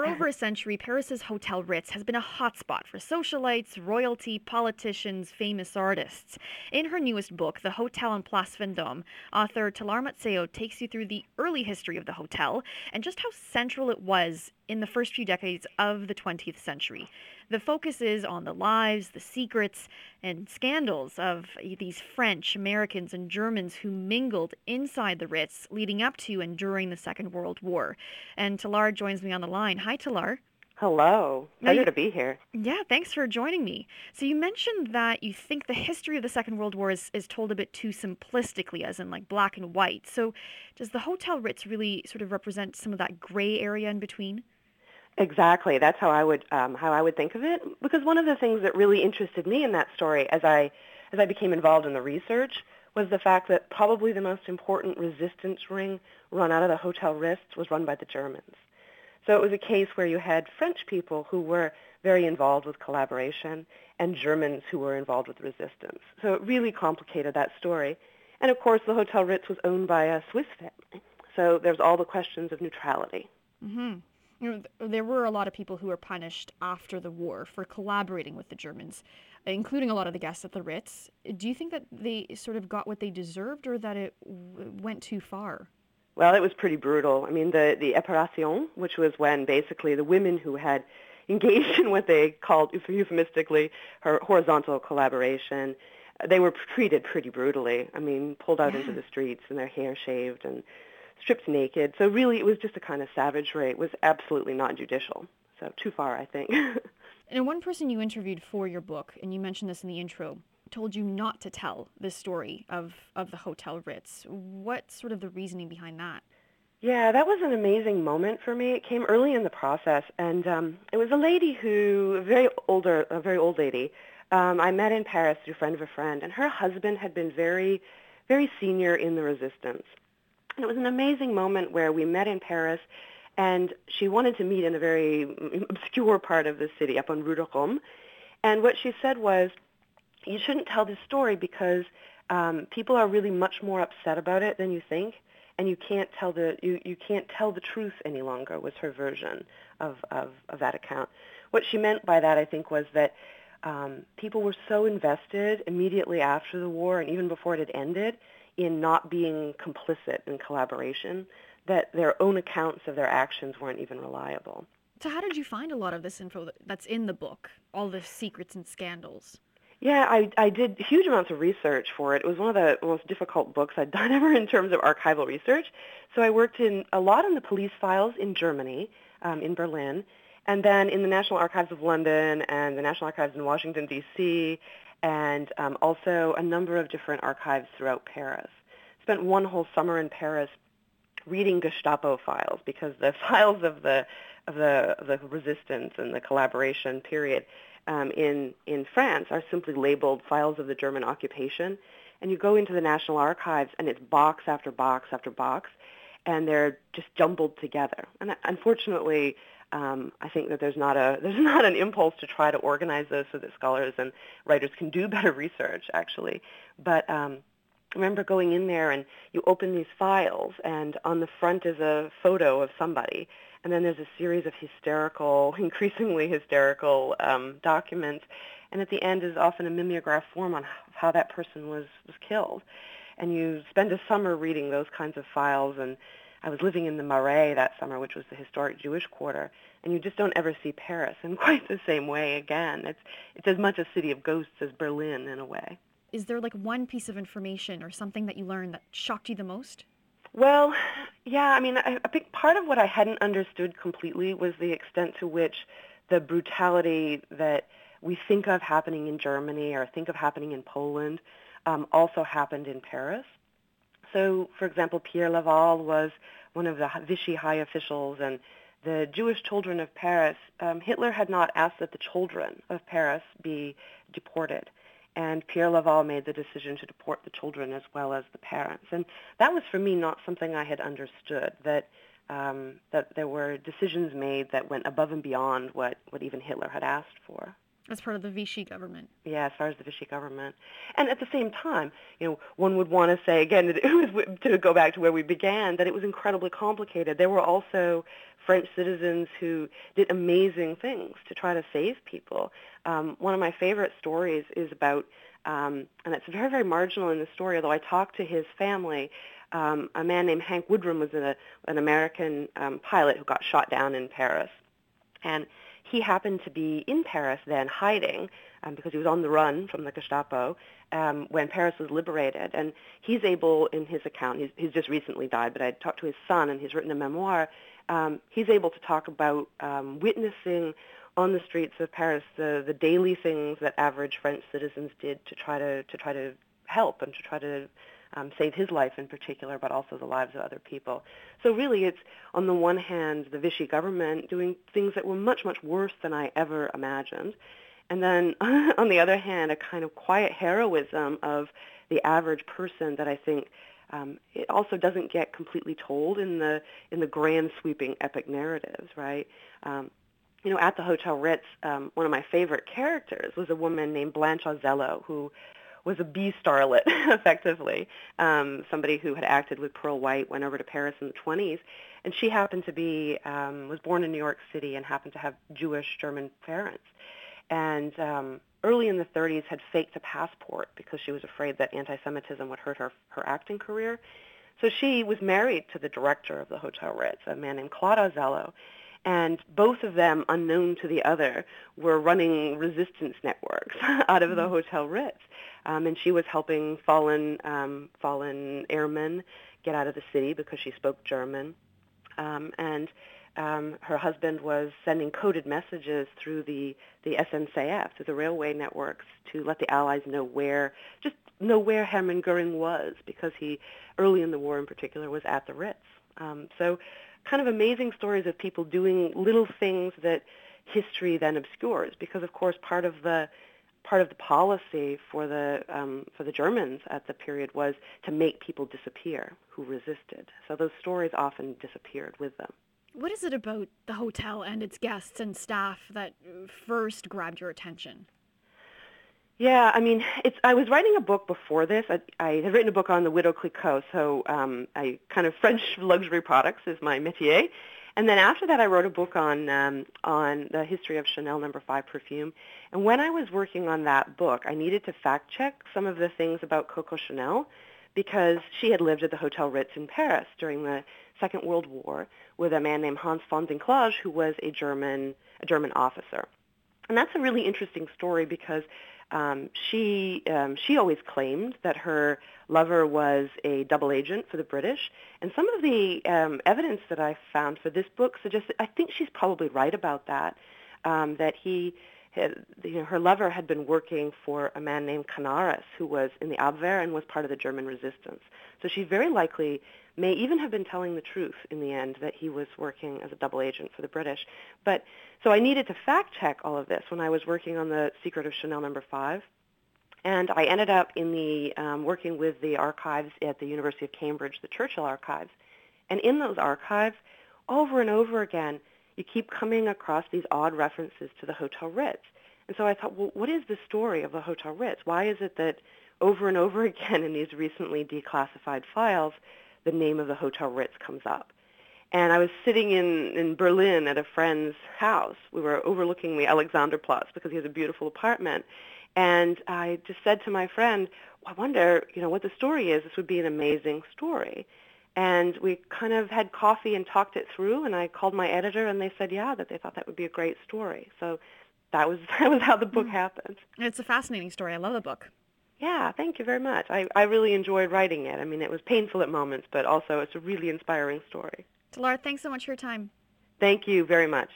For over a century, Paris's Hotel Ritz has been a hotspot for socialites, royalty, politicians, famous artists. In her newest book, The Hotel on Place Vendôme, author Tilar Mazzeo takes you through the early history of the hotel and just how central it was in the first few decades of the 20th century. The focus is on the lives, the secrets, and scandals of these French, Americans, and Germans who mingled inside the Ritz leading up to and during the Second World War. And Tilar joins me on the line. Hi, Tilar. Hello. Pleasure you, to be here. Yeah, thanks for joining me. So you mentioned that you think the history of the Second World War is, is told a bit too simplistically, as in like black and white. So does the Hotel Ritz really sort of represent some of that gray area in between? Exactly. That's how I would um, how I would think of it. Because one of the things that really interested me in that story, as I as I became involved in the research, was the fact that probably the most important resistance ring run out of the Hotel Ritz was run by the Germans. So it was a case where you had French people who were very involved with collaboration and Germans who were involved with resistance. So it really complicated that story. And of course, the Hotel Ritz was owned by a Swiss family. So there's all the questions of neutrality. Mm-hmm you know, there were a lot of people who were punished after the war for collaborating with the Germans, including a lot of the guests at the Ritz. Do you think that they sort of got what they deserved, or that it w- went too far? Well, it was pretty brutal. I mean, the the épuration, which was when basically the women who had engaged in what they called euphemistically her horizontal collaboration, they were treated pretty brutally. I mean, pulled out yeah. into the streets and their hair shaved and stripped naked. So really, it was just a kind of savagery. It was absolutely not judicial. So too far, I think. and one person you interviewed for your book, and you mentioned this in the intro, told you not to tell the story of, of the Hotel Ritz. What's sort of the reasoning behind that? Yeah, that was an amazing moment for me. It came early in the process, and um, it was a lady who, a very older, a very old lady. Um, I met in Paris through friend of a friend, and her husband had been very, very senior in the resistance. And it was an amazing moment where we met in Paris, and she wanted to meet in a very obscure part of the city, up on Rue de Rome. And what she said was, you shouldn't tell this story because um, people are really much more upset about it than you think, and you can't tell the you, you can't tell the truth any longer. Was her version of, of, of that account. What she meant by that, I think, was that um, people were so invested immediately after the war and even before it had ended in not being complicit in collaboration that their own accounts of their actions weren't even reliable. So, how did you find a lot of this info that's in the book, all the secrets and scandals? Yeah, I, I did huge amounts of research for it. It was one of the most difficult books I'd done ever in terms of archival research. So I worked in a lot in the police files in Germany, um, in Berlin, and then in the National Archives of London and the National Archives in Washington, D.C., and um, also a number of different archives throughout Paris. Spent one whole summer in Paris reading Gestapo files because the files of the of the the resistance and the collaboration period um, in in France are simply labeled files of the German occupation, and you go into the National Archives and it's box after box after box, and they're just jumbled together. And unfortunately, um, I think that there's not a there's not an impulse to try to organize those so that scholars and writers can do better research actually. But um, remember going in there and you open these files and on the front is a photo of somebody and then there's a series of hysterical, increasingly hysterical um, documents and at the end is often a mimeograph form on how that person was was killed. And you spend a summer reading those kinds of files and I was living in the Marais that summer, which was the historic Jewish quarter, and you just don't ever see Paris in quite the same way again. It's it's as much a city of ghosts as Berlin in a way. Is there like one piece of information or something that you learned that shocked you the most? Well, yeah, I mean, I, I think part of what I hadn't understood completely was the extent to which the brutality that we think of happening in Germany or think of happening in Poland um, also happened in Paris. So, for example, Pierre Laval was one of the Vichy high officials, and the Jewish children of Paris, um, Hitler had not asked that the children of Paris be deported. And Pierre Laval made the decision to deport the children as well as the parents. And that was for me not something I had understood, that, um, that there were decisions made that went above and beyond what, what even Hitler had asked for. As part of the Vichy government. Yeah, as far as the Vichy government. And at the same time, you know, one would want to say, again, was, to go back to where we began, that it was incredibly complicated. There were also French citizens who did amazing things to try to save people. Um, one of my favorite stories is about, um, and it's very, very marginal in the story, although I talked to his family, um, a man named Hank Woodrum was a, an American um, pilot who got shot down in Paris. And he happened to be in Paris then hiding um, because he was on the run from the Gestapo um, when Paris was liberated. And he's able, in his account, he's, he's just recently died, but I talked to his son and he's written a memoir. Um, he's able to talk about um, witnessing on the streets of Paris the, the daily things that average French citizens did to try to, to try to help and to try to um, save his life in particular, but also the lives of other people. So really, it's on the one hand the Vichy government doing things that were much, much worse than I ever imagined, and then on the other hand, a kind of quiet heroism of the average person that I think um, it also doesn't get completely told in the in the grand sweeping epic narratives, right? Um, you know, at the Hotel Ritz, um, one of my favorite characters was a woman named Blanche Auzello, who was a B starlet, effectively. Um, somebody who had acted with Pearl White went over to Paris in the 20s, and she happened to be um, was born in New York City and happened to have Jewish German parents, and um, early in the 30s had faked a passport because she was afraid that anti-Semitism would hurt her her acting career. So she was married to the director of the Hotel Ritz, a man named Claude Auzello, and both of them, unknown to the other, were running resistance networks out of the mm-hmm. Hotel Ritz. Um, and she was helping fallen um, fallen airmen get out of the city because she spoke German. Um, and um, her husband was sending coded messages through the, the SNCF, through the railway networks, to let the Allies know where, just know where Hermann Goering was, because he, early in the war in particular, was at the Ritz. Um, so kind of amazing stories of people doing little things that history then obscures, because of course part of the part of the policy for the um, for the Germans at the period was to make people disappear who resisted. So those stories often disappeared with them. What is it about the hotel and its guests and staff that first grabbed your attention? Yeah, I mean, it's. I was writing a book before this. I, I had written a book on the Widow Clicquot, so um, I kind of French luxury products is my métier. And then after that, I wrote a book on um, on the history of Chanel Number no. Five perfume. And when I was working on that book, I needed to fact check some of the things about Coco Chanel because she had lived at the Hotel Ritz in Paris during the Second World War with a man named Hans von Dincklage, who was a German a German officer. And that's a really interesting story because um, she um, she always claimed that her lover was a double agent for the British, and some of the um, evidence that I found for this book suggests that I think she's probably right about that. Um, that he, had, her lover had been working for a man named Canaris, who was in the Abwehr and was part of the German resistance. So she very likely may even have been telling the truth in the end that he was working as a double agent for the British. But so I needed to fact check all of this when I was working on the secret of Chanel number 5. And I ended up in the um, working with the archives at the University of Cambridge, the Churchill archives. And in those archives, over and over again, you keep coming across these odd references to the Hotel Ritz. And so I thought, well, what is the story of the Hotel Ritz? Why is it that over and over again in these recently declassified files, the name of the Hotel Ritz comes up. And I was sitting in, in Berlin at a friend's house. We were overlooking the Alexanderplatz because he has a beautiful apartment. And I just said to my friend, well, I wonder, you know, what the story is. This would be an amazing story. And we kind of had coffee and talked it through. And I called my editor, and they said, yeah, that they thought that would be a great story. So that was that was how the book mm. happened. It's a fascinating story. I love the book. Yeah, thank you very much. I, I really enjoyed writing it. I mean, it was painful at moments, but also it's a really inspiring story. Tilar, thanks so much for your time. Thank you very much.